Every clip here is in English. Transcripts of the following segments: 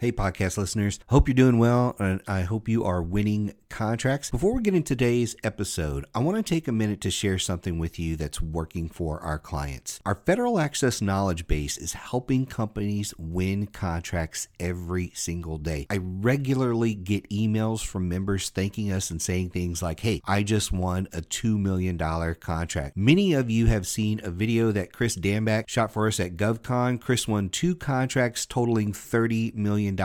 Hey, podcast listeners. Hope you're doing well, and I hope you are winning contracts. Before we get into today's episode, I want to take a minute to share something with you that's working for our clients. Our federal access knowledge base is helping companies win contracts every single day. I regularly get emails from members thanking us and saying things like, Hey, I just won a $2 million contract. Many of you have seen a video that Chris Damback shot for us at GovCon. Chris won two contracts totaling $30 million.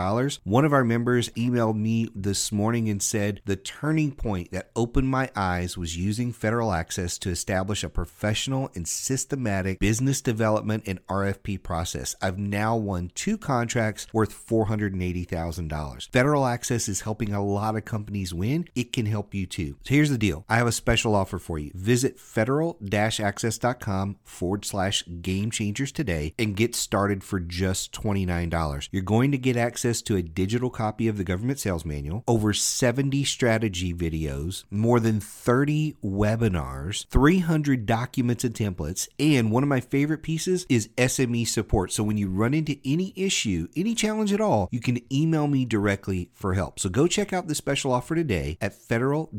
One of our members emailed me this morning and said, The turning point that opened my eyes was using federal access to establish a professional and systematic business development and RFP process. I've now won two contracts worth $480,000. Federal access is helping a lot of companies win. It can help you too. So here's the deal I have a special offer for you. Visit federal access.com forward slash game changers today and get started for just $29. You're going to get access to a digital copy of the government sales manual, over 70 strategy videos, more than 30 webinars, 300 documents and templates, and one of my favorite pieces is SME support. So when you run into any issue, any challenge at all, you can email me directly for help. So go check out the special offer today at federal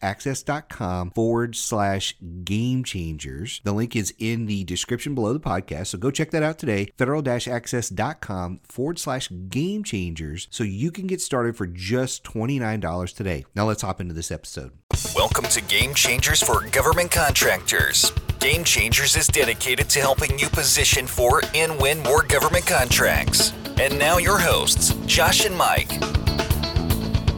access.com forward slash game changers. The link is in the description below the podcast. So go check that out today. Federal access.com forward slash game changers so you can get started for just $29 today. Now let's hop into this episode. Welcome to Game Changers for Government Contractors. Game Changers is dedicated to helping you position for and win more government contracts. And now your hosts, Josh and Mike.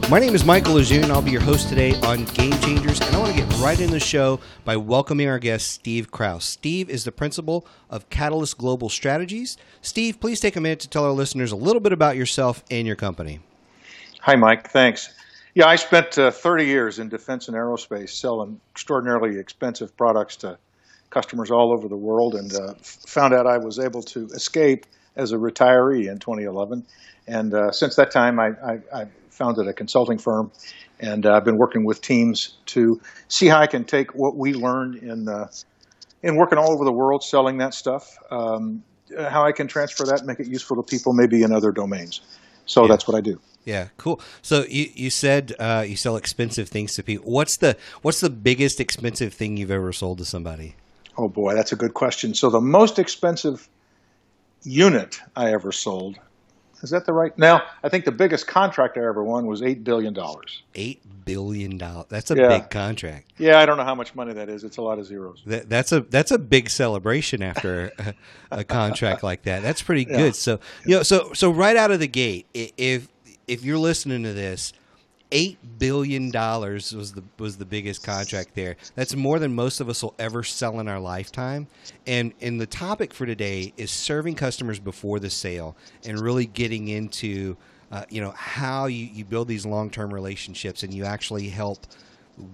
My name is Michael Lejeune. I'll be your host today on Game Changers, and I want to get right in the show by welcoming our guest, Steve Kraus. Steve is the principal of Catalyst Global Strategies. Steve, please take a minute to tell our listeners a little bit about yourself and your company. Hi, Mike. Thanks. Yeah, I spent uh, 30 years in defense and aerospace selling extraordinarily expensive products to customers all over the world and uh, found out I was able to escape as a retiree in 2011. And uh, since that time, I, I, I founded a consulting firm, and uh, I've been working with teams to see how I can take what we learned in uh, in working all over the world selling that stuff, um, how I can transfer that and make it useful to people maybe in other domains. So yeah. that's what I do. Yeah, cool. So you you said uh, you sell expensive things to people. What's the what's the biggest expensive thing you've ever sold to somebody? Oh boy, that's a good question. So the most expensive unit I ever sold is that the right? Now, I think the biggest contract I ever won was eight billion dollars. Eight billion dollars. That's a yeah. big contract. Yeah, I don't know how much money that is. It's a lot of zeros. That, that's a that's a big celebration after a, a contract like that. That's pretty good. Yeah. So you know, so so right out of the gate, if if you're listening to this eight billion dollars was the was the biggest contract there. That's more than most of us will ever sell in our lifetime. And and the topic for today is serving customers before the sale and really getting into uh, you know how you, you build these long term relationships and you actually help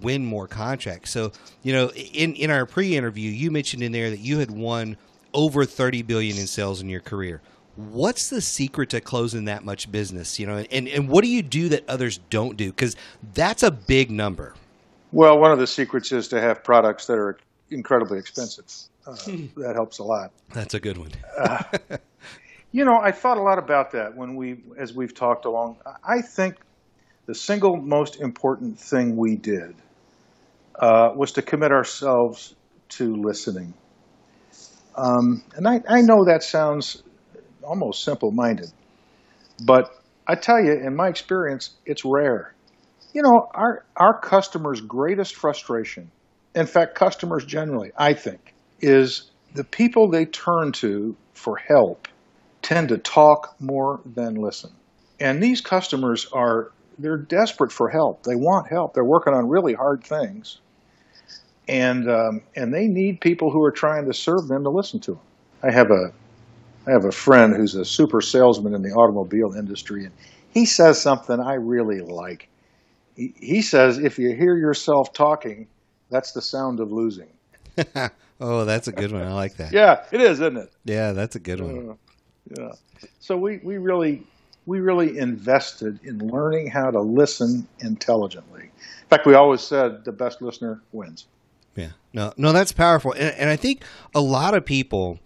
win more contracts. So you know in in our pre interview you mentioned in there that you had won over 30 billion in sales in your career what's the secret to closing that much business you know and, and what do you do that others don't do? Because that's a big number. Well one of the secrets is to have products that are incredibly expensive. Uh, that helps a lot. That's a good one. Uh, you know i thought a lot about that when we as we've talked along. I think the single most important thing we did uh, was to commit ourselves to listening. Um, and I, I know that sounds almost simple minded. But I tell you, in my experience, it's rare. You know, our, our customers' greatest frustration, in fact, customers generally, I think, is the people they turn to for help tend to talk more than listen. And these customers are, they're desperate for help. They want help. They're working on really hard things. And, um, and they need people who are trying to serve them to listen to them. I have a I have a friend who's a super salesman in the automobile industry, and he says something I really like. He, he says, if you hear yourself talking, that's the sound of losing. oh, that's a good one. I like that. yeah, it is, isn't it? Yeah, that's a good one. Uh, yeah. So we, we really we really invested in learning how to listen intelligently. In fact, we always said the best listener wins. Yeah. No, no, that's powerful, and, and I think a lot of people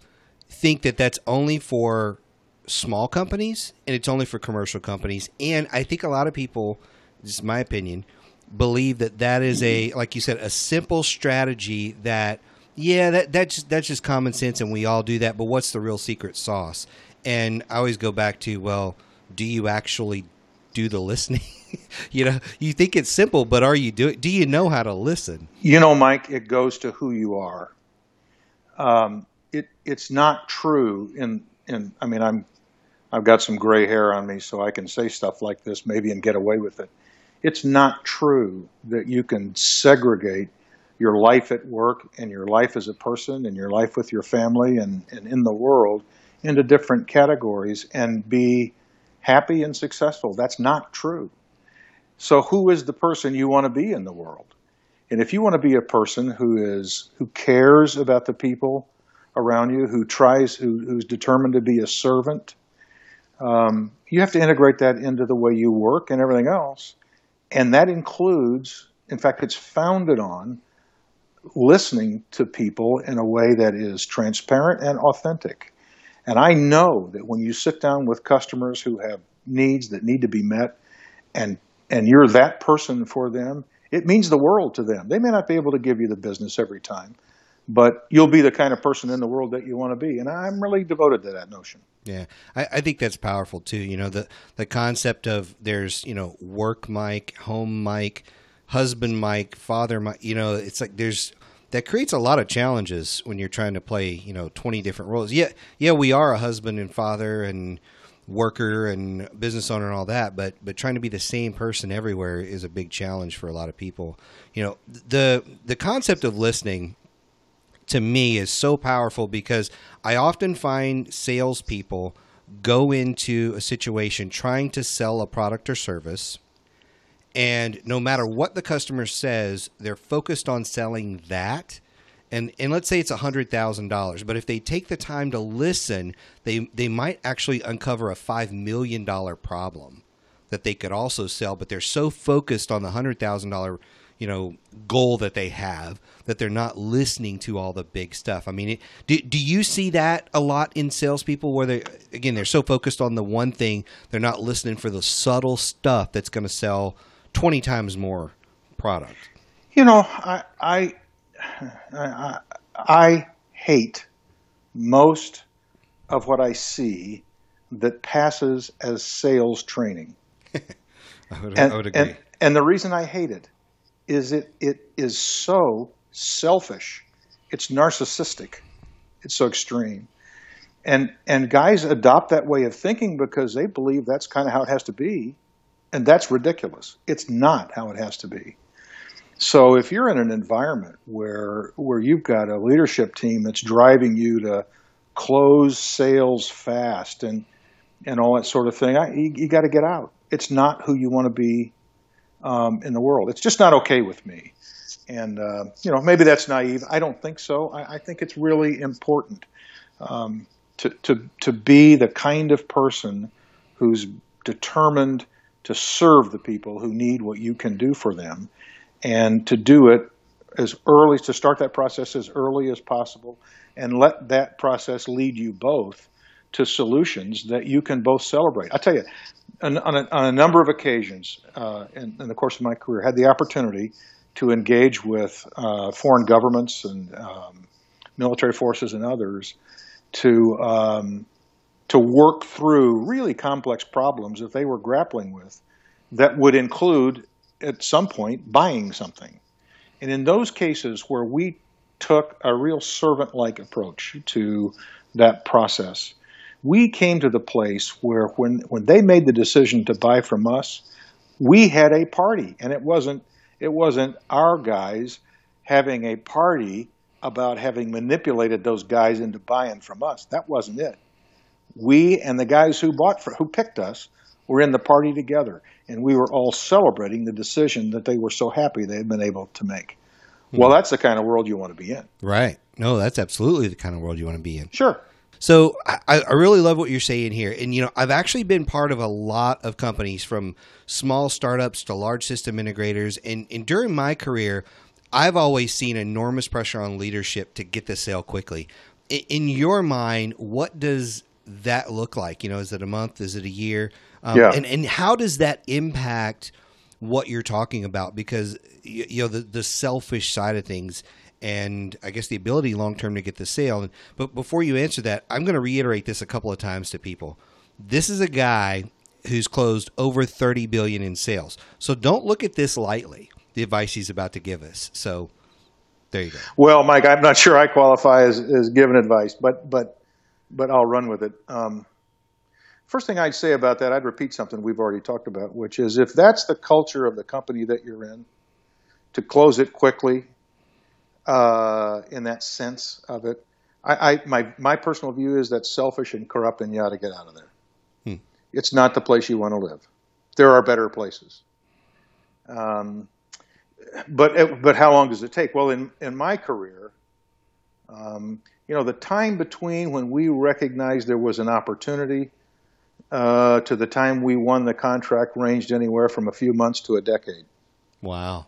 think that that's only for small companies and it's only for commercial companies. And I think a lot of people, this is my opinion, believe that that is a like you said a simple strategy that yeah that that's that's just common sense and we all do that. But what's the real secret sauce? And I always go back to well, do you actually do the listening? you know, you think it's simple, but are you doing? Do you know how to listen? You know, Mike, it goes to who you are. Um, it it's not true in in. I mean, I'm I've got some gray hair on me, so I can say stuff like this maybe and get away with it. It's not true that you can segregate your life at work and your life as a person and your life with your family and, and in the world into different categories and be happy and successful. That's not true. So who is the person you want to be in the world? And if you want to be a person who is who cares about the people around you, who tries, who, who's determined to be a servant, um, you have to integrate that into the way you work and everything else. And that includes, in fact, it's founded on listening to people in a way that is transparent and authentic. And I know that when you sit down with customers who have needs that need to be met and and you're that person for them, it means the world to them. They may not be able to give you the business every time, but you'll be the kind of person in the world that you want to be. And I'm really devoted to that notion. Yeah, I, I, think that's powerful too. You know, the the concept of there's you know work Mike, home Mike, husband Mike, father Mike. You know, it's like there's that creates a lot of challenges when you're trying to play you know 20 different roles. Yeah, yeah, we are a husband and father and worker and business owner and all that, but but trying to be the same person everywhere is a big challenge for a lot of people. You know, the the concept of listening to me is so powerful because I often find salespeople go into a situation trying to sell a product or service. And no matter what the customer says, they're focused on selling that. And, and let's say it's $100,000, but if they take the time to listen, they, they might actually uncover a $5 million problem that they could also sell, but they're so focused on the $100,000 you know goal that they have that they're not listening to all the big stuff. I mean, it, do do you see that a lot in salespeople where they again they're so focused on the one thing they're not listening for the subtle stuff that's going to sell twenty times more product. You know, I I I, I hate most of what I see that passes as sales training. I, would, and, I would agree. And, and the reason I hate it is it it is so selfish. It's narcissistic. It's so extreme. And and guys adopt that way of thinking because they believe that's kind of how it has to be. And that's ridiculous. It's not how it has to be. So if you're in an environment where where you've got a leadership team that's driving you to close sales fast and and all that sort of thing, I, you, you got to get out. It's not who you want to be um, in the world. It's just not okay with me. And, uh, you know, maybe that's naive. I don't think so. I, I think it's really important um, to, to, to be the kind of person who's determined to serve the people who need what you can do for them and to do it as early, to start that process as early as possible and let that process lead you both to solutions that you can both celebrate. I tell you, on, on, a, on a, number of occasions uh, in, in, the course of my career, had the opportunity to engage with uh, foreign governments and um, military forces and others to um, to work through really complex problems that they were grappling with that would include at some point buying something. And in those cases where we took a real servant like approach to that process, we came to the place where when, when they made the decision to buy from us, we had a party. And it wasn't, it wasn't our guys having a party about having manipulated those guys into buying from us. That wasn't it. We and the guys who bought for, who picked us were in the party together, and we were all celebrating the decision that they were so happy they had been able to make. Hmm. Well, that's the kind of world you want to be in. Right. No, that's absolutely the kind of world you want to be in. Sure. So I, I really love what you're saying here. And, you know, I've actually been part of a lot of companies from small startups to large system integrators. And, and during my career, I've always seen enormous pressure on leadership to get the sale quickly. In, in your mind, what does that look like? You know, is it a month? Is it a year? Um, Yeah. And and how does that impact what you're talking about? Because you, you know the the selfish side of things, and I guess the ability long term to get the sale. But before you answer that, I'm going to reiterate this a couple of times to people. This is a guy who's closed over 30 billion in sales. So don't look at this lightly. The advice he's about to give us. So there you go. Well, Mike, I'm not sure I qualify as, as giving advice, but but but I'll run with it. Um, first thing I'd say about that, I'd repeat something we've already talked about, which is if that's the culture of the company that you're in, to close it quickly, uh, in that sense of it, I, I my my personal view is that's selfish and corrupt, and you ought to get out of there. Hmm. It's not the place you want to live. There are better places. Um, but but how long does it take? Well, in in my career, um, you know, the time between when we recognized there was an opportunity uh, to the time we won the contract ranged anywhere from a few months to a decade. Wow.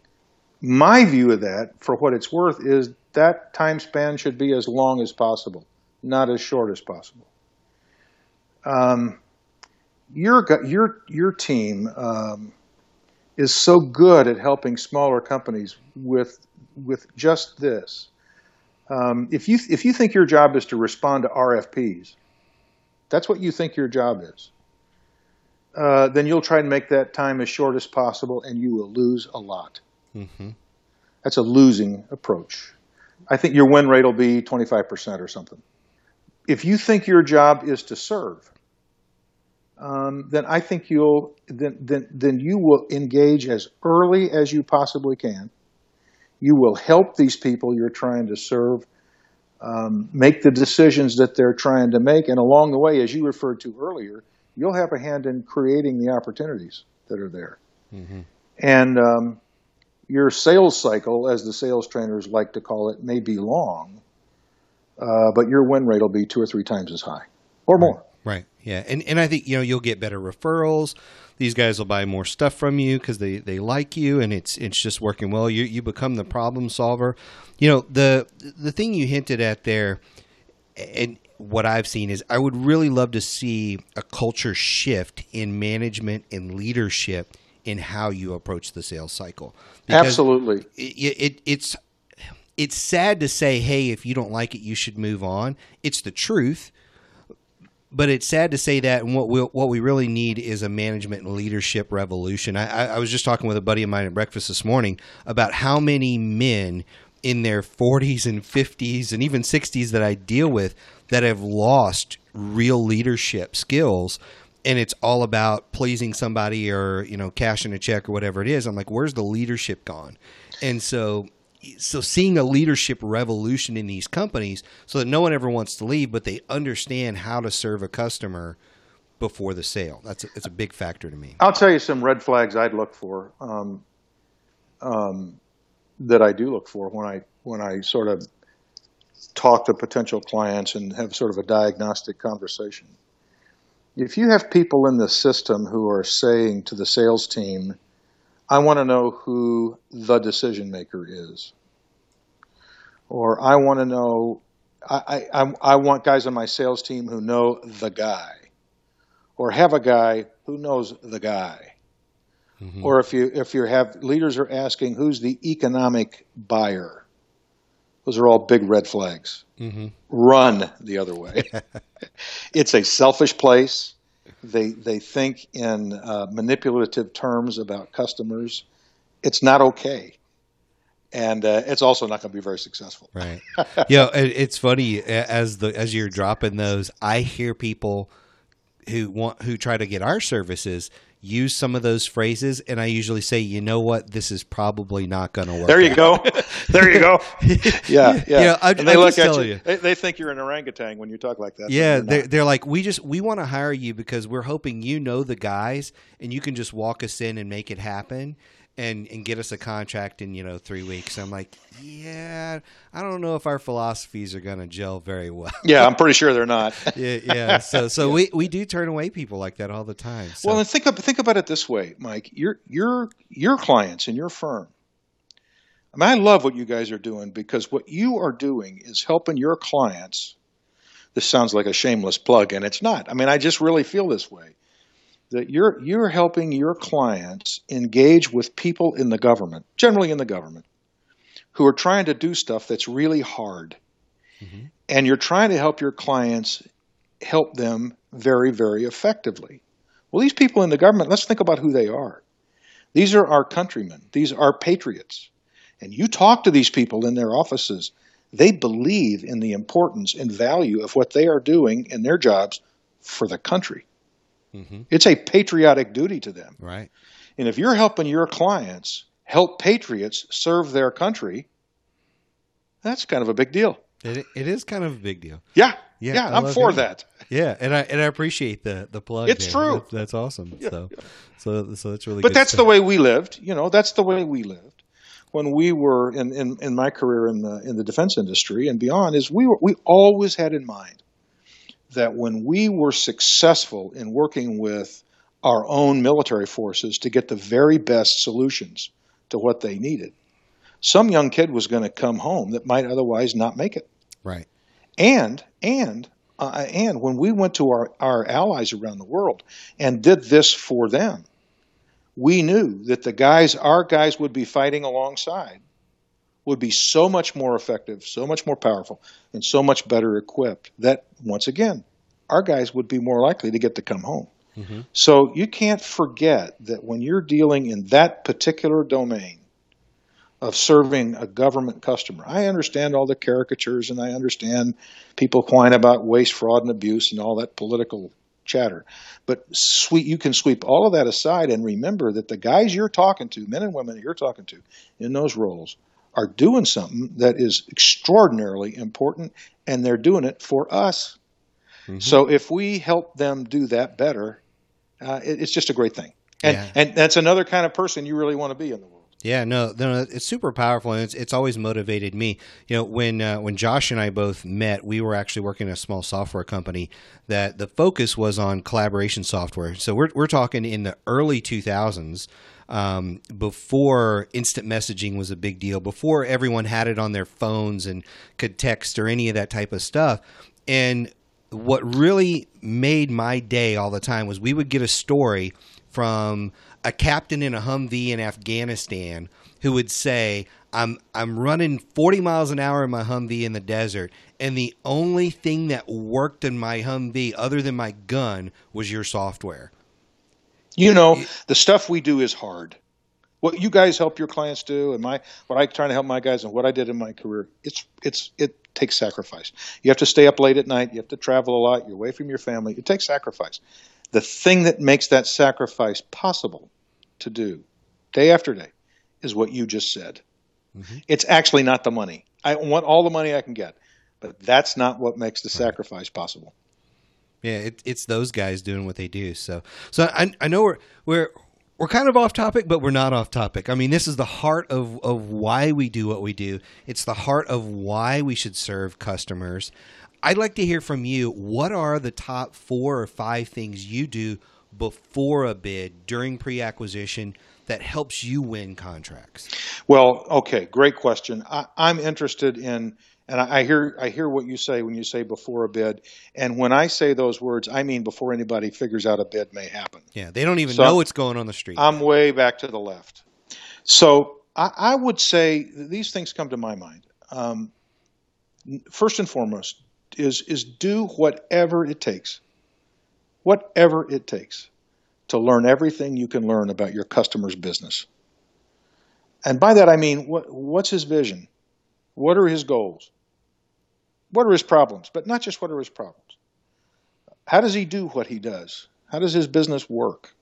My view of that, for what it's worth, is that time span should be as long as possible, not as short as possible. Um, your your your team. Um, is so good at helping smaller companies with with just this. Um, if you if you think your job is to respond to RFPs, that's what you think your job is. Uh, then you'll try and make that time as short as possible, and you will lose a lot. Mm-hmm. That's a losing approach. I think your win rate will be 25% or something. If you think your job is to serve, um, then I think you'll then, then then you will engage as early as you possibly can. You will help these people you're trying to serve um, make the decisions that they're trying to make, and along the way, as you referred to earlier, you'll have a hand in creating the opportunities that are there. Mm-hmm. And um, your sales cycle, as the sales trainers like to call it, may be long, uh, but your win rate will be two or three times as high or more. Right. Yeah. And and I think you know you'll get better referrals. These guys will buy more stuff from you because they, they like you and it's it's just working well. You you become the problem solver. You know the the thing you hinted at there, and what I've seen is I would really love to see a culture shift in management and leadership in how you approach the sales cycle. Because Absolutely. It, it, it's it's sad to say, hey, if you don't like it, you should move on. It's the truth but it's sad to say that. And what we what we really need is a management and leadership revolution. I, I, I was just talking with a buddy of mine at breakfast this morning about how many men in their 40s and 50s and even 60s that I deal with that have lost real leadership skills and it's all about pleasing somebody or you know cashing a check or whatever it is i'm like where's the leadership gone? And so so seeing a leadership revolution in these companies so that no one ever wants to leave but they understand how to serve a customer before the sale. That's a, it's a big factor to me. I'll tell you some red flags I'd look for um, um, that I do look for when I when I sort of talk to potential clients and have sort of a diagnostic conversation. If you have people in the system who are saying to the sales team, I want to know who the decision maker is. Or I want to know, I, I, I want guys on my sales team who know the guy. Or have a guy who knows the guy. Mhm. Or if you if you have leaders are asking who's the economic buyer, those are all big red flags. Mhm. Run the other way. it's a selfish place. They they think in uh, manipulative terms about customers. It's not okay, and uh, it's also not going to be very successful. Right. yeah, it's funny as the as you're dropping those, I hear people who want who try to get our services use some of those phrases, and I usually say, you know what, this is probably not going to work. There you out." go. there you go. Yeah, yeah. You know, I- and they I'm look at you. you. They, they think you're an orangutan when you talk like that. Yeah, they're, they're like, we just we want to hire you because we're hoping you know the guys, and you can just walk us in and make it happen, and and get us a contract in you know three weeks. I'm like, yeah, I don't know if our philosophies are going to gel very well. yeah, I'm pretty sure they're not. yeah, yeah. So so we we do turn away people like that all the time. So. Well, and think of, think about it this way, Mike. Your your your clients and your firm. I mean, I love what you guys are doing because what you are doing is helping your clients this sounds like a shameless plug, and it's not. I mean, I just really feel this way that you're you're helping your clients engage with people in the government, generally in the government, who are trying to do stuff that's really hard. Mm-hmm. And you're trying to help your clients help them very, very effectively. Well, these people in the government, let's think about who they are. These are our countrymen. These are patriots. And you talk to these people in their offices, they believe in the importance and value of what they are doing in their jobs for the country. Mm-hmm. It's a patriotic duty to them. Right. And if you're helping your clients help patriots serve their country, that's kind of a big deal. It, it is kind of a big deal. Yeah. Yeah, yeah I'm for that. Yeah, and I and I appreciate the the plug. It's there. true. That, that's awesome. Yeah, so, yeah. so so that's really. But that's stuff. the way we lived. You know, that's the way we lived when we were in, in, in my career in the in the defense industry and beyond. Is we were we always had in mind that when we were successful in working with our own military forces to get the very best solutions to what they needed, some young kid was going to come home that might otherwise not make it. Right. And and uh, and when we went to our, our allies around the world and did this for them, we knew that the guys our guys would be fighting alongside would be so much more effective, so much more powerful, and so much better equipped that, once again, our guys would be more likely to get to come home. Mm-hmm. So you can't forget that when you're dealing in that particular domain of serving a government customer, I understand all the caricatures and I understand people whine about waste, fraud, and abuse and all that political chatter. But sweet, you can sweep all of that aside and remember that the guys you're talking to, men and women you're talking to in those roles, are doing something that is extraordinarily important, and they're doing it for us. Mm-hmm. So if we help them do that better, uh, it, it's just a great thing. And yeah. and that's another kind of person you really want to be in the world. Yeah, no, no, it's super powerful, and it's, it's always motivated me. You know, when uh, when Josh and I both met, we were actually working in a small software company that the focus was on collaboration software. So we're we're talking in the early two thousands um, before instant messaging was a big deal, before everyone had it on their phones and could text or any of that type of stuff. And what really made my day all the time was we would get a story from a captain in a Humvee in Afghanistan who would say, I'm I'm running 40 miles an hour in my Humvee in the desert, and the only thing that worked in my Humvee other than my gun was your software. You know, the stuff we do is hard. What you guys help your clients do, and my what I try to help my guys, and what I did in my career, it's it's it takes sacrifice. You have to stay up late at night. You have to travel a lot. You're away from your family. It takes sacrifice. The thing that makes that sacrifice possible to do, day after day, is what you just said. Mm-hmm. It's actually not the money. I want all the money I can get, but that's not what makes the sacrifice possible. Yeah, it, it's those guys doing what they do. So, so I, I know we're we're we're kind of off topic, but we're not off topic. I mean, this is the heart of of why we do what we do. It's the heart of why we should serve customers. I'd like to hear from you. What are the top four or five things you do before a bid during pre-acquisition that helps you win contracts? Well, okay, great question. I, I'm interested in and I hear I hear what you say when you say before a bid, and when I say those words, I mean before anybody figures out a bid may happen. Yeah, they don't even so know what's going on the street. I'm way back to the left. So I, I would say these things come to my mind. Um, first and foremost is is do whatever it takes, whatever it takes, to learn everything you can learn about your customer's business. And by that I mean what, what's his vision what are his goals? What are his problems? But not just what are his problems. How does he do what he does? How does his business work?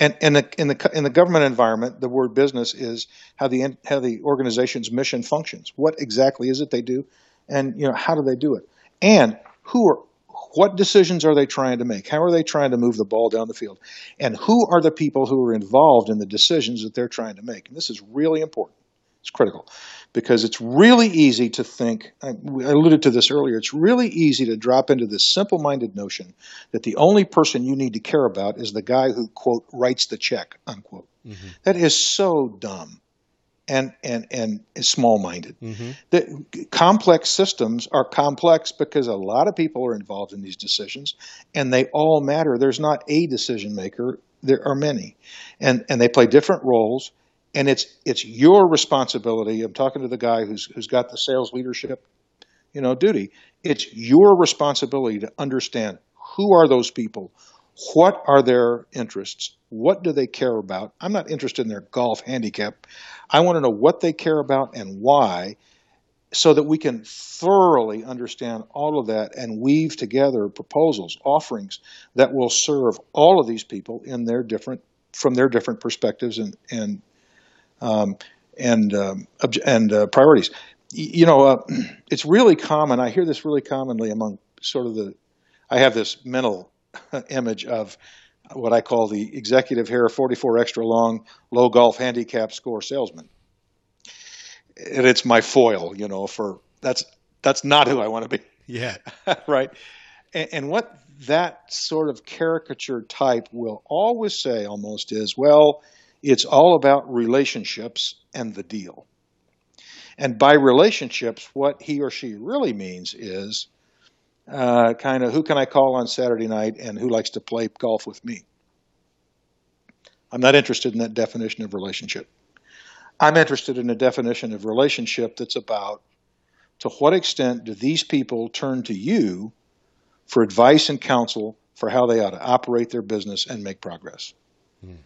And in the in the in the government environment, the word business is how the how the organization's mission functions. What exactly is it they do, and you know how do they do it? And who are what decisions are they trying to make? How are they trying to move the ball down the field? And who are the people who are involved in the decisions that they're trying to make? And this is really important. It's critical because it's really easy to think, I alluded to this earlier, it's really easy to drop into this simple minded notion that the only person you need to care about is the guy who, quote, writes the check, unquote. Mm-hmm. That is so dumb. And and and small-minded. Mm-hmm. The complex systems are complex because a lot of people are involved in these decisions, and they all matter. There's not a decision maker; there are many, and and they play different roles. And it's it's your responsibility. I'm talking to the guy who's who's got the sales leadership, you know, duty. It's your responsibility to understand who are those people, what are their interests, what do they care about. I'm not interested in their golf handicap. I want to know what they care about and why so that we can thoroughly understand all of that and weave together proposals, offerings that will serve all of these people in their different from their different perspectives and and um, and um, and uh, priorities. You know, uh, it's really common. I hear this really commonly among sort of the. I have this mental image of what I call the executive hair 44 extra long low golf handicap score salesman. And it's my foil, you know, for that's that's not who I want to be. Yeah. right. And, and what that sort of caricature type will always say almost is, well, it's all about relationships and the deal. And by relationships, what he or she really means is uh, kind of who can I call on Saturday night and who likes to play golf with me. I'm not interested in that definition of relationship. I'm interested in a definition of relationship that's about to what extent do these people turn to you for advice and counsel for how they ought to operate their business and make progress. Mm.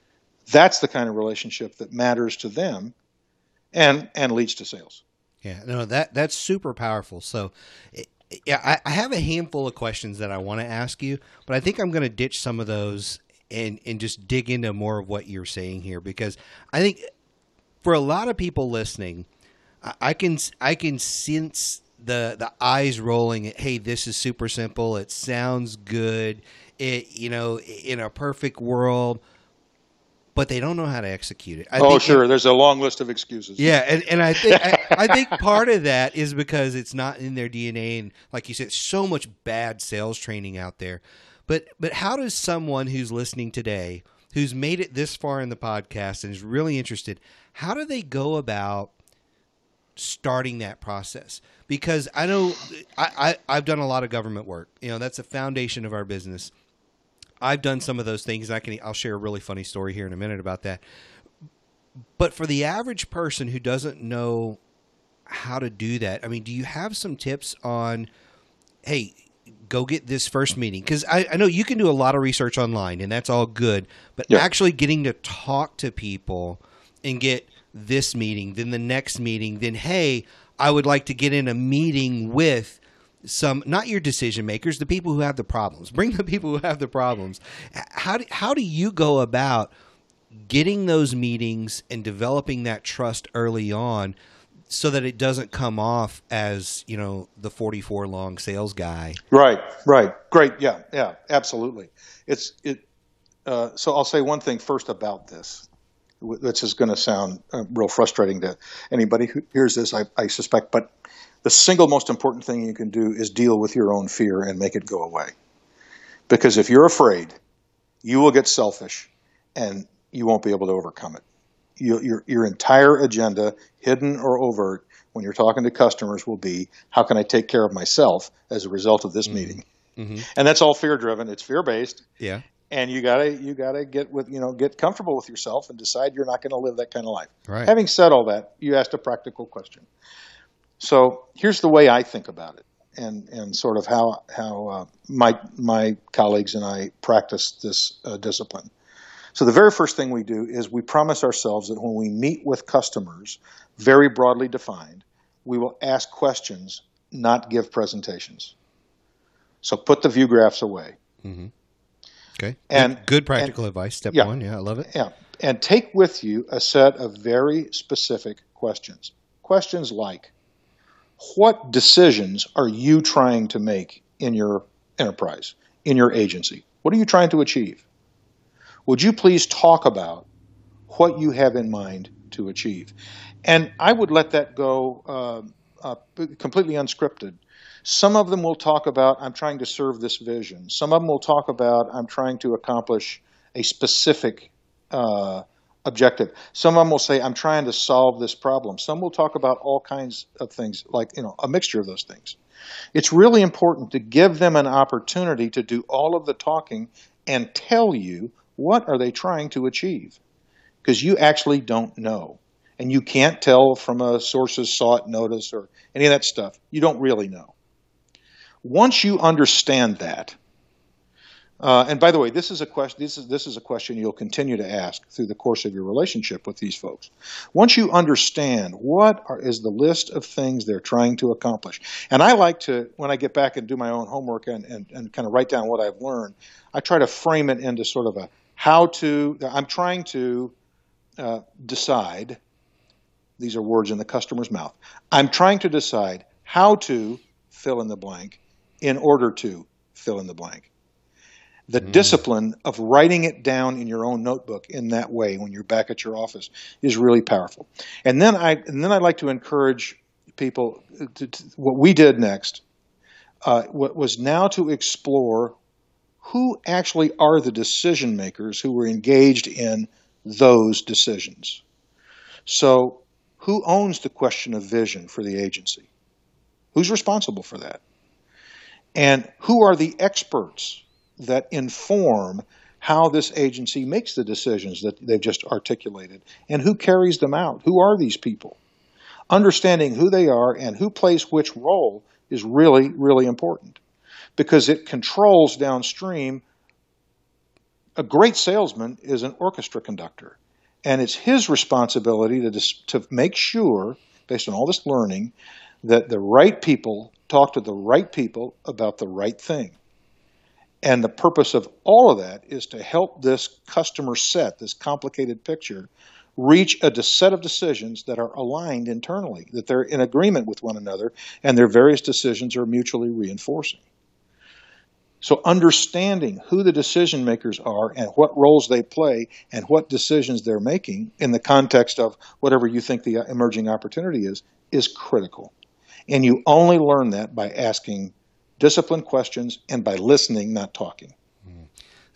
That's the kind of relationship that matters to them and and leads to sales. Yeah, no, that that's super powerful. So, yeah, I, I have a handful of questions that I want to ask you, but I think I'm going to ditch some of those and and just dig into more of what you're saying here because I think for a lot of people listening, I, I can I can sense the the eyes rolling at hey this is super simple. It sounds good. It you know in a perfect world but they don't know how to execute it. I oh, sure. It, There's a long list of excuses. Yeah, and, and I think I, I, think part of that is because it's not in their DNA, and like you said, so much bad sales training out there. But but how does someone who's listening today, who's made it this far in the podcast and is really interested, how do they go about starting that process? Because I know I, I I've done a lot of government work. You know, that's a foundation of our business I've done some of those things. I can I'll share a really funny story here in a minute about that. But for the average person who doesn't know how to do that, I mean, do you have some tips on hey, go get this first meeting? Because I, I, know you can do a lot of research online and that's all good, but yeah. actually getting to talk to people and get this meeting, then the next meeting, then hey, I would like to get in a meeting with some not your decision makers, the people who have the problems. Bring the people who have the problems. How do, how do you go about getting those meetings and developing that trust early on so that it doesn't come off as, you know, the 44 long sales guy? Right, right. Great. Yeah, yeah, absolutely. It's it uh, so I'll say one thing first about this. This is going to sound uh, real frustrating to anybody who hears this, I, I suspect, but the single most important thing you can do is deal with your own fear and make it go away. Because if you're afraid, you will get selfish and you won't be able to overcome it. You, your, your entire agenda, hidden or overt, when you're talking to customers, will be how can I take care of myself as a result of this mm-hmm. meeting? Mm-hmm. And that's all fear driven. It's fear based. Yeah. And you gotta you gotta get with you know get comfortable with yourself and decide you're not going to live that kind of life. Right. Having said all that, you asked a practical question. So here's the way I think about it, and and sort of how how uh, my my colleagues and I practice this uh, discipline. So the very first thing we do is we promise ourselves that when we meet with customers, very broadly defined, we will ask questions, not give presentations. So put the view graphs away. Mm-hmm. Okay. And good, good practical and, advice. Step yeah, one. Yeah, I love it. Yeah. And take with you a set of very specific questions. Questions like, what decisions are you trying to make in your enterprise, in your agency? What are you trying to achieve? Would you please talk about what you have in mind to achieve? And I would let that go uh, uh, completely unscripted. Some of them will talk about, I'm trying to serve this vision. Some of them will talk about, I'm trying to accomplish a specific uh, objective. Some of them will say, I'm trying to solve this problem. Some will talk about all kinds of things, like, you know, a mixture of those things. It's really important to give them an opportunity to do all of the talking and tell you what are they trying to achieve. Because you actually don't know. And you can't tell from a sources sought notice or any of that stuff. You don't really know. Once you understand that, uh, and by the way, this is a question. This is this is a question you'll continue to ask through the course of your relationship with these folks. Once you understand what are, is the list of things they're trying to accomplish, and I like to when I get back and do my own homework and, and, and kind of write down what I've learned, I try to frame it into sort of a how to. I'm trying to uh, decide. These are words in the customer's mouth. I'm trying to decide how to fill in the blank in order to fill in the blank the mm. discipline of writing it down in your own notebook in that way when you're back at your office is really powerful. And then I and then I'd like to encourage people to, to, what we did next uh, was now to explore who actually are the decision makers who were engaged in those decisions. So, who owns the question of vision for the agency? Who's responsible for that? And who are the experts that inform how this agency makes the decisions that they've just articulated and who carries them out. Who are these people? Understanding who they are and who plays which role is really, really important because it controls downstream. A great salesman is an orchestra conductor, and it's his responsibility to, to make sure, based on all this learning, that the right people talk to the right people about the right thing. And the purpose of all of that is to help this customer set, this complicated picture, reach a set of decisions that are aligned internally, that they're in agreement with one another, and their various decisions are mutually reinforcing. So, understanding who the decision makers are and what roles they play and what decisions they're making in the context of whatever you think the uh, emerging opportunity is, is critical. And you only learn that by asking disciplined questions, and by listening, not talking.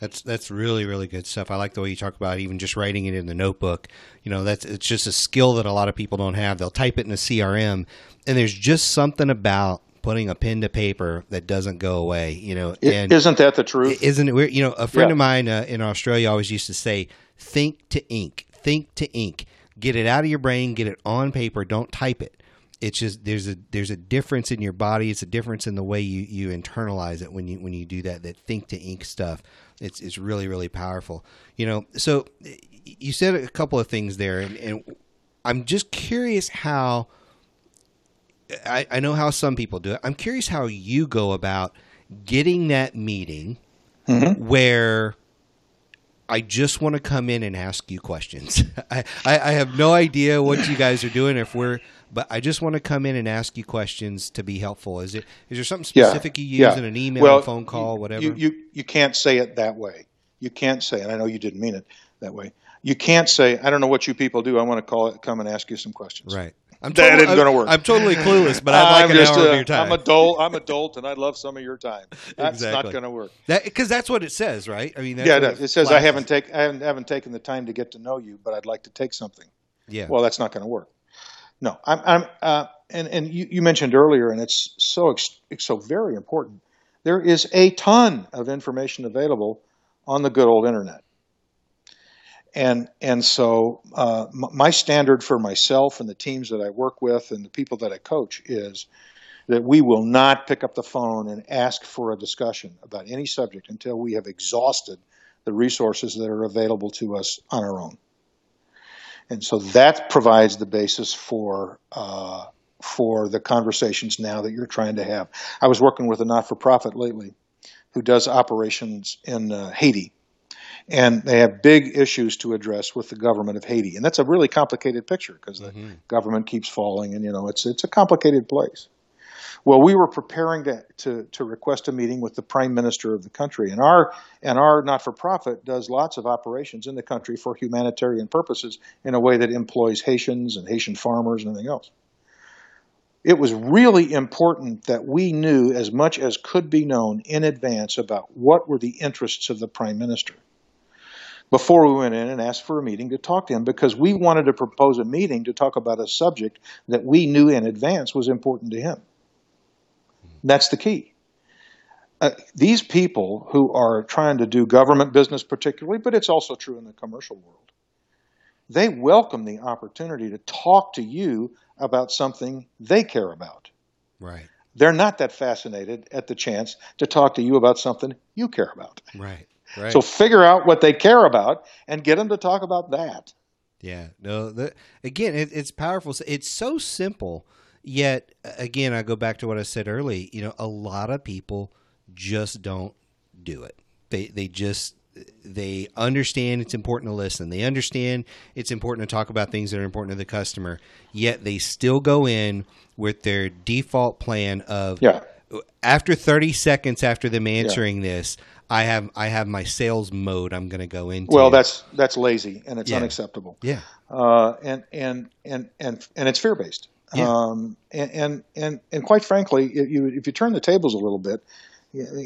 That's that's really really good stuff. I like the way you talk about even just writing it in the notebook. You know, that's it's just a skill that a lot of people don't have. They'll type it in a CRM, and there's just something about putting a pen to paper that doesn't go away. You know, and isn't that the truth? Isn't it weird? You know, a friend yeah. of mine uh, in Australia always used to say, "Think to ink, think to ink." Get it out of your brain, get it on paper. Don't type it it's just there's a there's a difference in your body. It's a difference in the way you, you internalize it when you when you do that that think to ink stuff. It's it's really really powerful. You know, so you said a couple of things there, and, and I'm just curious how. I, I know how some people do it. I'm curious how you go about getting that meeting mm-hmm. where I just want to come in and ask you questions. I, I, I have no idea what you guys are doing. If we're but I just want to come in and ask you questions to be helpful. Is it is there something specific yeah, you use yeah. in an email, well, a phone call, whatever? You, you you can't say it that way. You can't say, and I know you didn't mean it that way. You can't say, I don't know what you people do. I want to call it, come and ask you some questions. Right. I'm that totally, isn't going to work. I'm totally clueless, but I'd like I'm an just, hour uh, of your time. I'm adult. I'm adult, and I'd love some of your time. That's exactly. not going to work. Because that, that's what it says, right? I mean, yeah, it, it says I haven't taken I haven't, haven't taken the time to get to know you, but I'd like to take something. Yeah. Well, that's not going to work. No, I'm, I'm uh, and and you, you, mentioned earlier, and it's so it's so very important. There is a ton of information available on the good old internet, and and so uh, my standard for myself and the teams that I work with and the people that I coach is that we will not pick up the phone and ask for a discussion about any subject until we have exhausted the resources that are available to us on our own. And so that provides the basis for uh, for the conversations now that you're trying to have. I was working with a not-for-profit lately who does operations in uh, Haiti, and they have big issues to address with the government of Haiti, and that's a really complicated picture because mm-hmm. the government keeps falling, and you know it's it's a complicated place. Well, we were preparing to, to, to request a meeting with the prime minister of the country, and our and our not for profit does lots of operations in the country for humanitarian purposes in a way that employs Haitians and Haitian farmers and everything else. It was really important that we knew as much as could be known in advance about what were the interests of the prime minister. before we went in and asked for a meeting to talk to him because we wanted to propose a meeting to talk about a subject that we knew in advance was important to him. That's the key. Uh, these people who are trying to do government business, particularly, but it's also true in the commercial world, they welcome the opportunity to talk to you about something they care about. Right. They're not that fascinated at the chance to talk to you about something you care about. Right. Right. So figure out what they care about and get them to talk about that. Yeah. No. The, again, it, it's powerful. It's so simple, yet again, I go back to what I said early. You know, a lot of people just don't do it. They they just they understand it's important to listen. They understand it's important to talk about things that are important to the customer. Yet they still go in with their default plan of yeah. After 30 seconds after them answering yeah. this, I have I have my sales mode I'm going to go into. Well, that's that's lazy and it's Yeah. unacceptable. yeah, Uh, and and and and and it's fear based. Yeah. Um, and, and and and quite frankly, if you if you turn the tables a little bit,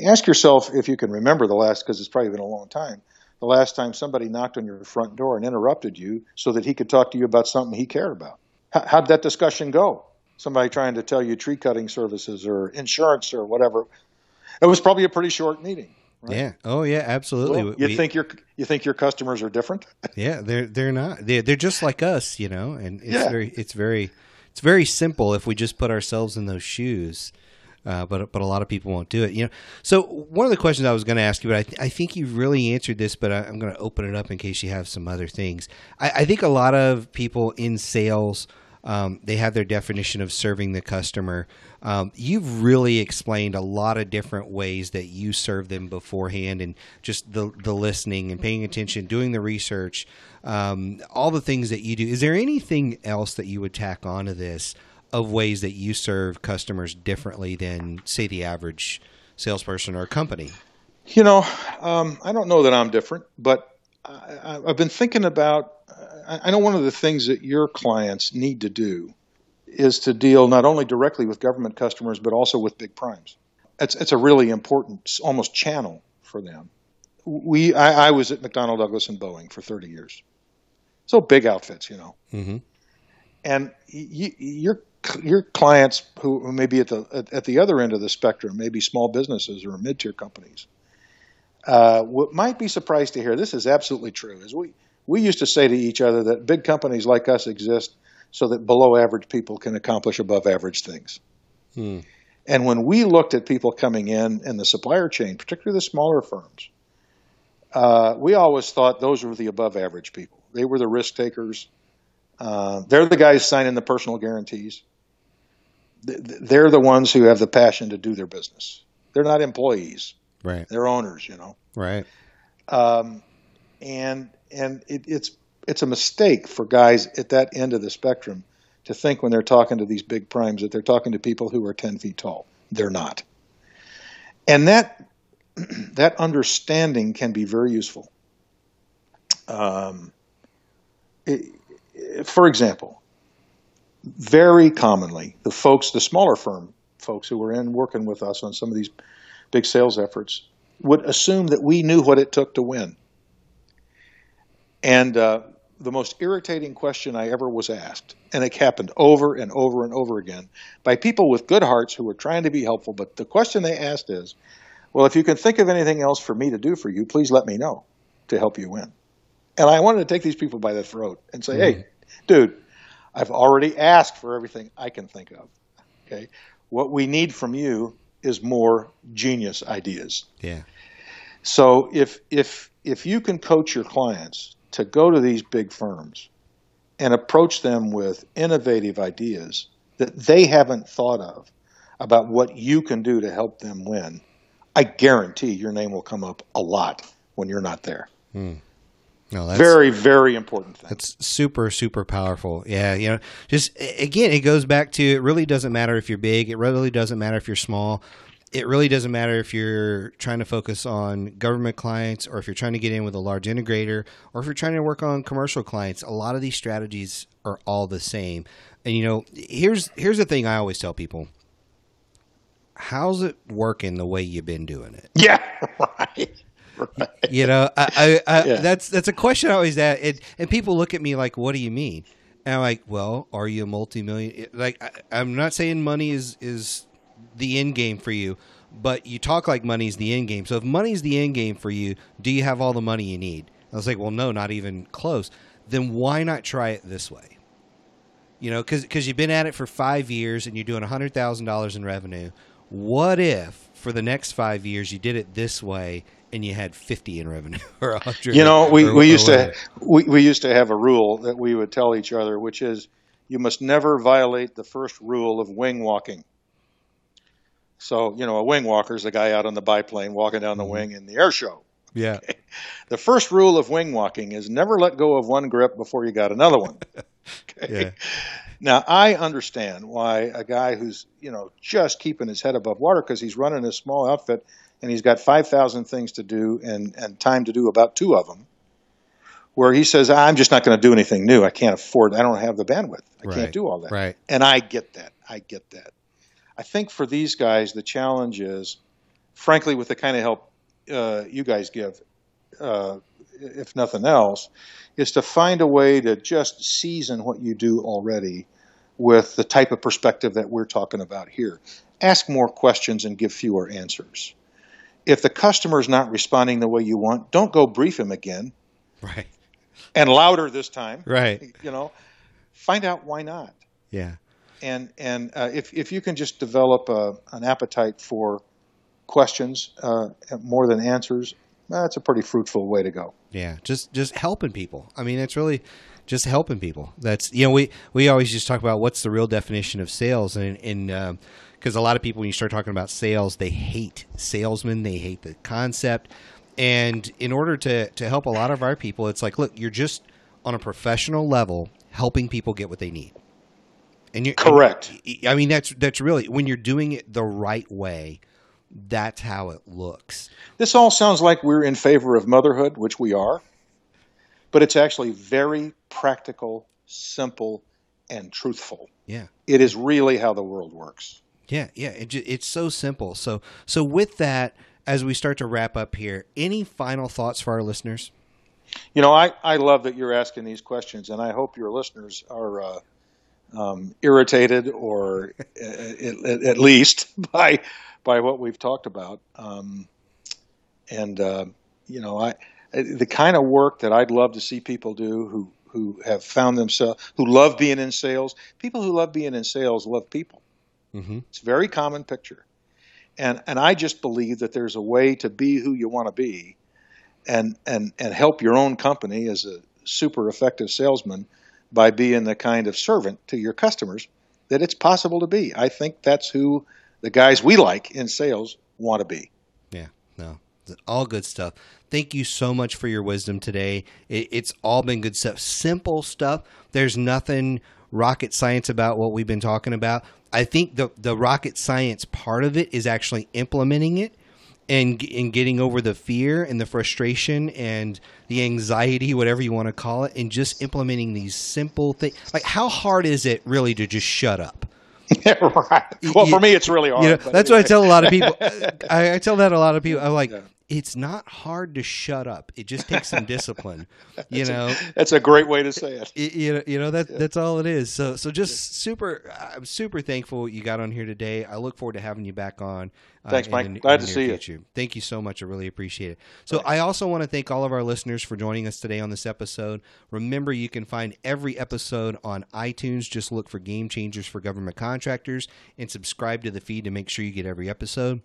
ask yourself if you can remember the last because it's probably been a long time. The last time somebody knocked on your front door and interrupted you so that he could talk to you about something he cared about. How, how'd that discussion go? Somebody trying to tell you tree cutting services or insurance or whatever. It was probably a pretty short meeting. Right. yeah. Oh yeah, absolutely. Well, you We- think your you think your customers are different? Yeah, they're they're not. They're, they're just like us, you know. And it's Yeah. very it's very it's very simple if we just put ourselves in those shoes. Uh, but but a lot of people won't do it, you know. So one of the questions I was going to ask you, but I, th- I think you really answered this, but I, I'm going to open it up in case you have some other things. I, I think a lot of people in sales um, they have their definition of serving the customer. Um, you've really explained a lot of different ways that you serve them beforehand, and just the the listening and paying attention, doing the research, um, all the things that you do. Is there anything else that you would tack onto this of ways that you serve customers differently than, say, the average salesperson or company? You know, um, I don't know that I'm different, but I, I've been thinking about. I know one of the things that your clients need to do is to deal not only directly with government customers but also with big primes. It's it's a really important, almost channel for them. We I, I was at McDonnell Douglas and Boeing for 30 years, so big outfits, you know. Mm-hmm. and you, your your clients who, may be at the at, at the other end of the spectrum, maybe small businesses or mid tier companies, uh, what might be surprised to hear this is absolutely true. Is we we used to say to each other that big companies like us exist so that below average people can accomplish above average things. Hmm. And when we looked at people coming in in the supplier chain, particularly the smaller firms, uh, we always thought those were the above average people. They were the risk takers. Uh, they're the guys signing the personal guarantees. Th- th- They're the ones who have the passion to do their business. They're not employees. Right. They're owners, you know. Right. Um, and and it, it's it's a mistake for guys at that end of the spectrum to think when they're talking to these big primes that they're talking to people who are ten feet tall. They're not. And that that understanding can be very useful. Um, it- for example, very commonly, the folks, the smaller firm folks who were in working with us on some of these big sales efforts, would assume that we knew what it took to win. And uh, the most irritating question I ever was asked, and it happened over and over and over again by people with good hearts who were trying to be helpful, but the question they asked is, well, if you can think of anything else for me to do for you, please let me know to help you win. And I wanted to take these people by the throat and say, hey, dude, I've already asked for everything I can think of. Okay. What we need from you is more genius ideas. Yeah. So if if if you can coach your clients to go to these big firms and approach them with innovative ideas that they haven't thought of about what you can do to help them win, I guarantee your name will come up a lot when you're not there. Hmm. No, that's Very very important thing. That's super, super powerful. Yeah, you know, just again, it goes back to it really doesn't matter if you're big. It really doesn't matter if you're small. It really doesn't matter if you're trying to focus on government clients or if you're trying to get in with a large integrator or if you're trying to work on commercial clients. A lot of these strategies are all the same. And you know, here's here's the thing I always tell people. How's it working the way you've been doing it? Yeah, right. right. You know, I, I, I yeah. that's that's a question I always ask, and, and people look at me like, "What do you mean?" And I'm like, "Well, are you a multi-million? Like, I, I'm not saying money is is the end game for you, but you talk like money is the end game. So if money is the end game for you, do you have all the money you need? I was like, well, no, not even close. Then why not try it this way? You know, because you've been at it for five years and you're doing hundred thousand dollars in revenue. What if for the next five years you did it this way and you had 50 in revenue or 100 you know we, or, we used to we, we used to have a rule that we would tell each other which is you must never violate the first rule of wing walking so, you know, a wing walker is a guy out on the biplane walking down the mm-hmm. wing in the air show. Yeah. Okay. The first rule of wing walking is never let go of one grip before you got another one. Okay. Yeah. Now, I understand why a guy who's, you know, just keeping his head above water because he's running a small outfit and he's got 5,000 things to do and, and time to do about two of them, where he says, I'm just not going to do anything new. I can't afford, I don't have the bandwidth. I right. can't do all that. Right. And I get that. I get that. I think for these guys, the challenge is, frankly, with the kind of help uh, you guys give, uh, if nothing else, is to find a way to just season what you do already with the type of perspective that we're talking about here. Ask more questions and give fewer answers. If the customer is not responding the way you want, don't go brief him again. Right. And louder this time. Right. You know, find out why not. Yeah and and uh, if if you can just develop a, an appetite for questions uh, more than answers, that's a pretty fruitful way to go. Yeah, just just helping people. I mean, it's really just helping people. That's you know we we always just talk about what's the real definition of sales, and and because uh, a lot of people when you start talking about sales, they hate salesmen, they hate the concept, and in order to to help a lot of our people, it's like, look, you're just on a professional level helping people get what they need. And you're correct. And, I mean, that's that's really when you're doing it the right way. That's how it looks. This all sounds like we're in favor of motherhood, which we are, but it's actually very practical, simple, and truthful. Yeah, it is really how the world works. Yeah, yeah, it, it's so simple. So, so with that, as we start to wrap up here, any final thoughts for our listeners? You know, I, I love that you're asking these questions, and I hope your listeners are uh, um, irritated or at, at, least by by what we've talked about. Um, and uh, you know, I the kind of work that I'd love to see people do who who have found themselves who love being in sales. People who love being in sales love people. Mm-hmm. It's a very common picture. And and I just believe that there's a way to be who you want to be, and and and help your own company as a super effective salesman by being the kind of servant to your customers that it's possible to be. I think that's who the guys we like in sales want to be. Yeah, no, all good stuff. Thank you so much for your wisdom today. it's all been good stuff, simple stuff. There's nothing rocket science about what we've been talking about. I think the the rocket science part of it is actually implementing it and and getting over the fear and the frustration and the anxiety, whatever you want to call it, and just implementing these simple things. Like, how hard is it really to just shut up? right. Well, you, for me, it's really hard. You know, that's what I tell a lot of people. I, I, tell that a lot of people. I'm like, yeah it's not hard to shut up. It just takes some discipline. You know, a, that's a great way to say it. You know, you know that that's all it is. So, so just super. I'm super thankful you got on here today. I look forward to having you back on. Uh, Thanks, Mike. The, Glad to see future. you. Thank you so much. I really appreciate it. So, Thanks. I also want to thank all of our listeners for joining us today on this episode. Remember, you can find every episode on iTunes. Just look for Game Changers for Government Contractors and subscribe to the feed to make sure you get every episode.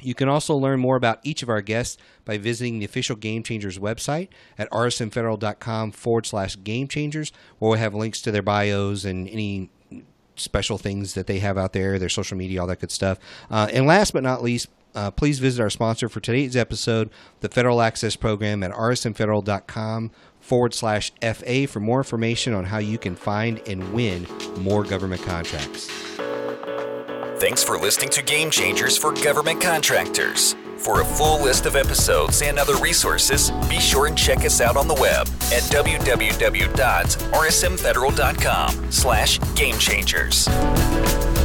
You can also learn more about each of our guests by visiting the official Game Changers website at rsmfederal.com forward slash game changers, where we have links to their bios and any special things that they have out there, their social media, all that good stuff. Uh, and last but not least, uh, please visit our sponsor for today's episode, the Federal Access Program at rsmfederal.com forward slash FA for more information on how you can find and win more government contracts. Thanks for listening to Game Changers for Government Contractors. For a full list of episodes and other resources, be sure and check us out on the web at www.rsmfederal.com slash gamechangers.